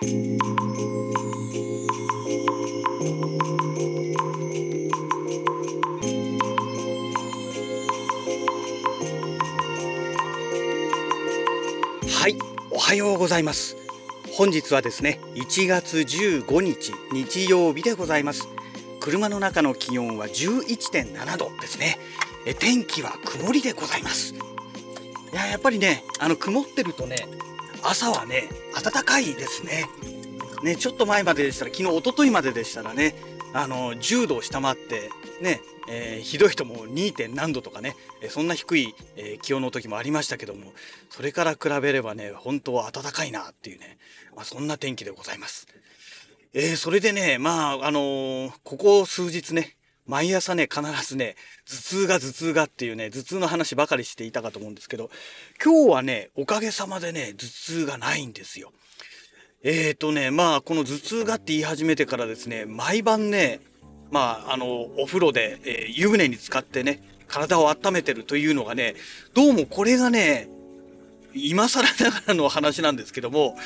はいおはようございます。本日はですね1月15日日曜日でございます。車の中の気温は11.7度ですね。え天気は曇りでございます。いややっぱりねあの曇ってるとね朝はね暖かいですねねちょっと前まででしたら昨日一昨日まででしたらねあの10度を下回ってね、えー、ひどい人も 2. 何度とかねそんな低い、えー、気温の時もありましたけどもそれから比べればね本当は暖かいなっていうね、まあ、そんな天気でございます。えー、それでねまああの、ここ数日ね毎朝ね必ずね頭痛が頭痛がっていうね頭痛の話ばかりしていたかと思うんですけど今日はねおかげさまでね頭痛がないんですよ。えーとねまあこの頭痛がって言い始めてからですね毎晩ねまあ、あの、お風呂で、えー、湯船に浸かってね、体を温めてるというのがね、どうもこれがね、今更ながらの話なんですけども、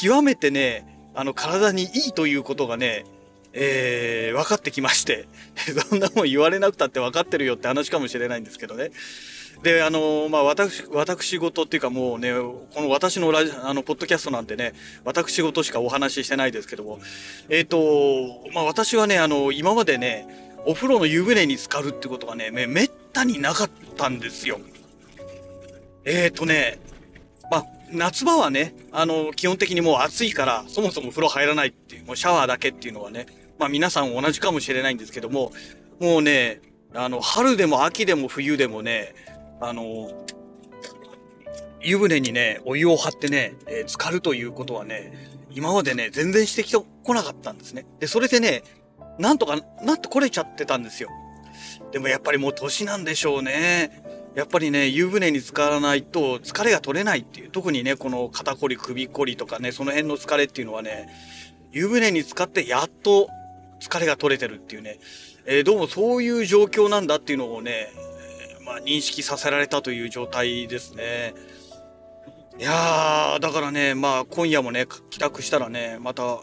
極めてね、あの、体にいいということがね、えー、分かってきまして、そんなもん言われなくたって分かってるよって話かもしれないんですけどね。で、あの、まあ、私、私事っていうかもうね、この私のラジ、あの、ポッドキャストなんてね、私事しかお話ししてないですけども、えっ、ー、と、まあ、私はね、あの、今までね、お風呂の湯船に浸かるってことがね、め、めったになかったんですよ。えっ、ー、とね、まあ、夏場はね、あの、基本的にもう暑いから、そもそも風呂入らないっていう、もうシャワーだけっていうのはね、まあ皆さん同じかもしれないんですけども、もうね、あの、春でも秋でも冬でもね、あの、湯船にね、お湯を張ってね、えー、浸かるということはね、今までね、全然してきてこなかったんですね。で、それでね、なんとかなってこれちゃってたんですよ。でもやっぱりもう年なんでしょうね。やっぱりね、湯船に浸からないと疲れが取れないっていう、特にね、この肩こり、首こりとかね、その辺の疲れっていうのはね、湯船に浸かってやっと疲れが取れてるっていうね、えー、どうもそういう状況なんだっていうのをね、まあ、認識させられたという状態ですね。いやー、だからね、まあ今夜もね、帰宅したらね、また、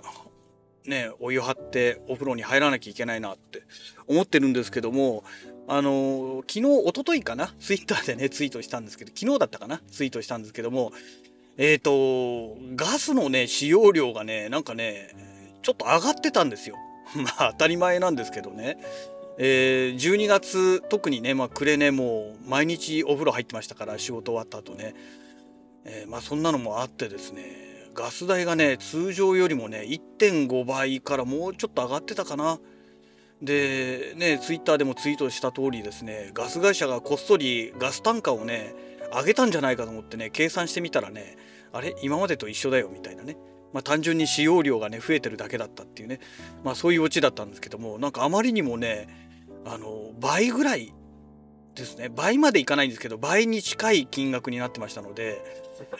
ね、お湯張ってお風呂に入らなきゃいけないなって思ってるんですけども、あのー、昨日、一昨日かな、ツイッターでね、ツイートしたんですけど、昨日だったかな、ツイートしたんですけども、えっ、ー、と、ガスのね、使用量がね、なんかね、ちょっと上がってたんですよ。まあ当たり前なんですけどね。えー、12月特にね、まあ、暮れねもう毎日お風呂入ってましたから仕事終わった後ね、えー、まあそんなのもあってですねガス代がね通常よりもね1.5倍からもうちょっと上がってたかな。でねツイッターでもツイートした通りですねガス会社がこっそりガス単価をね上げたんじゃないかと思ってね計算してみたらねあれ今までと一緒だよみたいなねまあ、単純に使用量がね増えてるだけだったっていうね、まあ、そういうオチだったんですけどもなんかあまりにもねあの倍ぐらいですね倍までいかないんですけど倍に近い金額になってましたので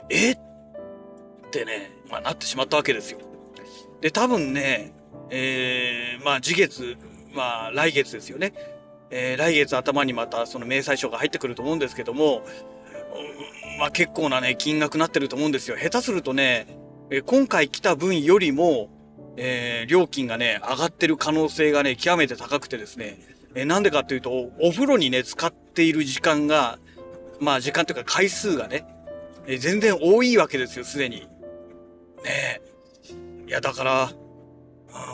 えっ？てね、まあ、なってしまったわけですよ。で多分ね、えー、まあ次月まあ来月ですよね、えー、来月頭にまたその明細書が入ってくると思うんですけども、まあ結構なね金額になってると思うんですよ。下手するとね、え今回来た分よりも、えー、料金がね上がってる可能性がね極めて高くてですねえなんでかっていうと、お風呂にね、使っている時間が、まあ時間というか回数がね、え全然多いわけですよ、すでに。ねえいや、だから、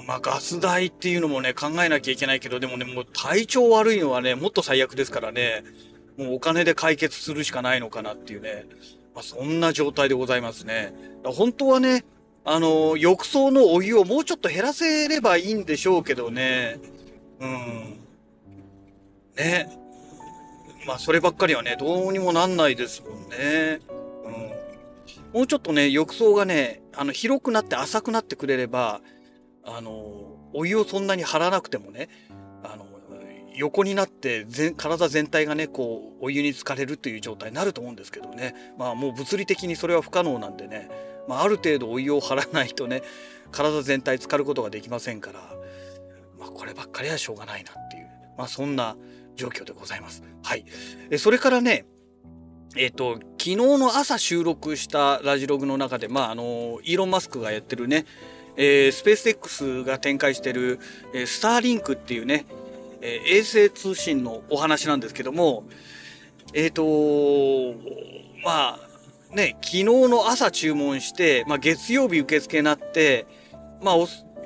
まあガス代っていうのもね、考えなきゃいけないけど、でもね、もう体調悪いのはね、もっと最悪ですからね、もうお金で解決するしかないのかなっていうね、まあそんな状態でございますね。本当はね、あの、浴槽のお湯をもうちょっと減らせればいいんでしょうけどね、うん。ね。まあ、そればっかりはね、どうにもなんないですもんね。うん。もうちょっとね、浴槽がね、あの、広くなって浅くなってくれれば、あの、お湯をそんなに張らなくてもね、あの、横になって体全体がねこうお湯に浸かれるという状態になると思うんですけどねまあもう物理的にそれは不可能なんでね、まあ、ある程度お湯を張らないとね体全体浸かることができませんから、まあ、こればっかりはしょうがないなっていう、まあ、そんな状況でございます。はい。えそれからね、えっ、と、昨日の朝収録したラジログの中で、まあ、あの、イーロン・マスクがやってるね、えー、スペース X が展開してる、えー、スターリンクっていうね、えー、衛星通信のお話なんですけども、えっ、とまあ、ね、昨日の朝注文して、まあ、月曜日受付になって、まあ、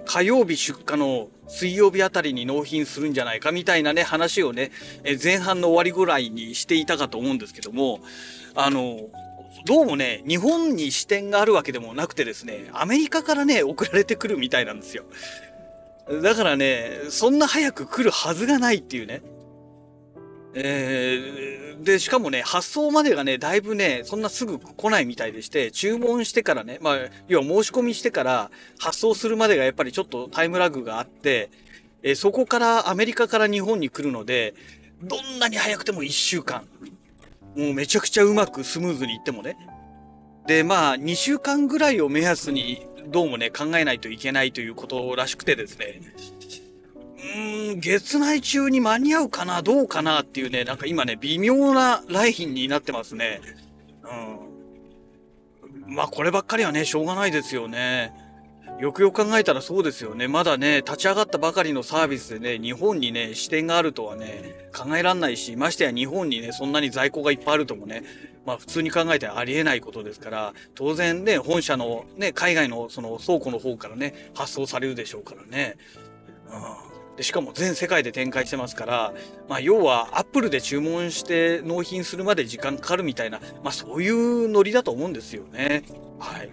火曜日出荷の水曜日あたりに納品するんじゃないかみたいなね、話をね、え前半の終わりぐらいにしていたかと思うんですけども、あの、どうもね、日本に支店があるわけでもなくてですね、アメリカからね、送られてくるみたいなんですよ。だからね、そんな早く来るはずがないっていうね。えー、で、しかもね、発送までがね、だいぶね、そんなすぐ来ないみたいでして、注文してからね、まあ、要は申し込みしてから発送するまでがやっぱりちょっとタイムラグがあって、えー、そこからアメリカから日本に来るので、どんなに早くても1週間。もうめちゃくちゃうまくスムーズにいってもね。で、まあ、2週間ぐらいを目安に、どうもね、考えないといけないということらしくてですね。うーん、月内中に間に合うかな、どうかなっていうね、なんか今ね、微妙なラインになってますね。うん。まあ、こればっかりはね、しょうがないですよね。よくよく考えたらそうですよね。まだね、立ち上がったばかりのサービスでね、日本にね、視点があるとはね、考えらんないし、ましてや日本にね、そんなに在庫がいっぱいあるともね、まあ普通に考えてありえないことですから、当然ね、本社のね、海外のその倉庫の方からね、発送されるでしょうからね。うんでしかも全世界で展開してますから、まあ、要はアップルで注文して納品するまで時間かかるみたいな、まあ、そういうノリだと思うんですよね。はい。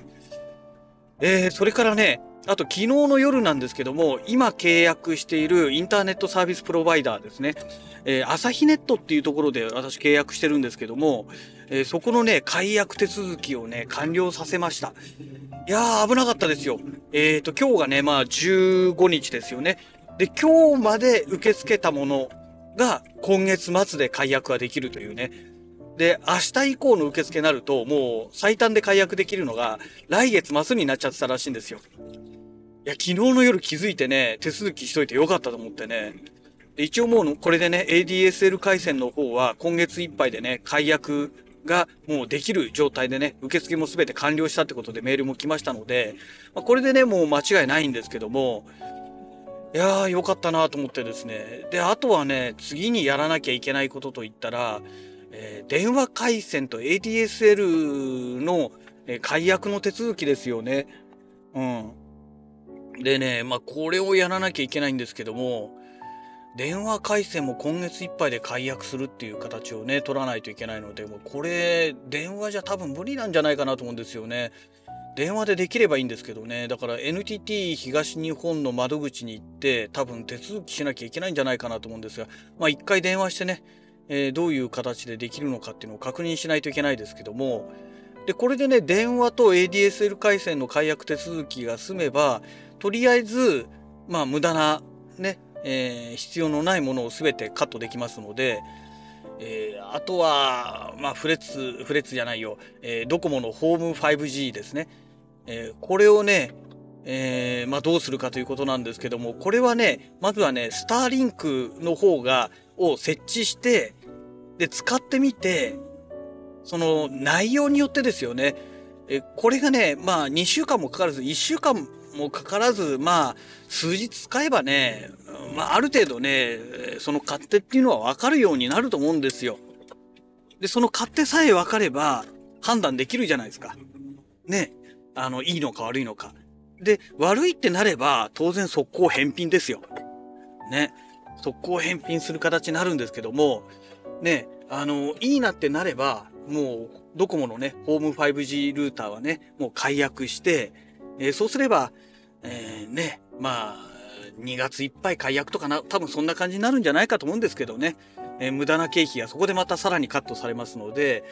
えー、それからね、あと昨日の夜なんですけども、今契約しているインターネットサービスプロバイダーですね。えー、朝日ネットっていうところで私契約してるんですけども、えー、そこのね、解約手続きをね、完了させました。いやー、危なかったですよ。えっ、ー、と、今日がね、まあ15日ですよね。で、今日まで受け付けたものが今月末で解約ができるというね。で、明日以降の受付になると、もう最短で解約できるのが来月末になっちゃってたらしいんですよ。いや、昨日の夜気づいてね、手続きしといてよかったと思ってね。で一応もうこれでね、ADSL 回線の方は今月いっぱいでね、解約がもうできる状態でね、受付も全て完了したってことでメールも来ましたので、まあ、これでね、もう間違いないんですけども、いやー、よかったなと思ってですね。で、あとはね、次にやらなきゃいけないことといったら、えー、電話回線と ADSL の、えー、解約の手続きですよね。うん。でね、まあ、これをやらなきゃいけないんですけども、電話回線も今月いっぱいで解約するっていう形をね、取らないといけないので、もうこれ、電話じゃ多分無理なんじゃないかなと思うんですよね。電話でできればいいんですけどね。だから NTT 東日本の窓口に行って多分手続きしなきゃいけないんじゃないかなと思うんですが、まあ一回電話してね、えー、どういう形でできるのかっていうのを確認しないといけないですけども、で、これでね、電話と ADSL 回線の解約手続きが済めば、とりあえず、まあ無駄なね、えー、必要のないものを全てカットできますので、えー、あとは、まあ、フレッツ、フレッツじゃないよ、えー、ドコモのホーム 5G ですね。えー、これをね、えー、まあ、どうするかということなんですけども、これはね、まずはね、スターリンクの方が、を設置して、で、使ってみて、その内容によってですよね。え、これがね、まあ、2週間もかからず、1週間もかからず、まあ、数日使えばね、まあ、ある程度ね、その勝手っていうのは分かるようになると思うんですよ。で、その勝手さえ分かれば、判断できるじゃないですか。ね。あの、いいのか悪いのか。で、悪いってなれば、当然速攻返品ですよ。ね。速攻返品する形になるんですけども、ね、あの、いいなってなれば、もう、ドコモのね、ホーム 5G ルーターはね、もう解約して、えー、そうすれば、えー、ね、まあ、2月いっぱい解約とかな、多分そんな感じになるんじゃないかと思うんですけどね、えー、無駄な経費がそこでまたさらにカットされますので、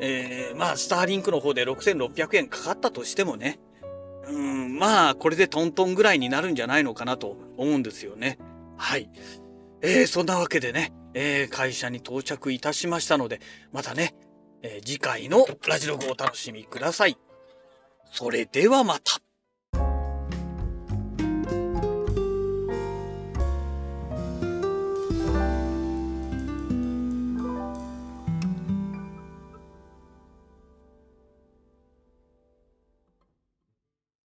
えー、まあ、スターリンクの方で6600円かかったとしてもね、うん、まあ、これでトントンぐらいになるんじゃないのかなと思うんですよね。はい。えー、そんなわけでね、えー、会社に到着いたしましたので、またね、えー、次回のラジログをお楽しみください。それではまた。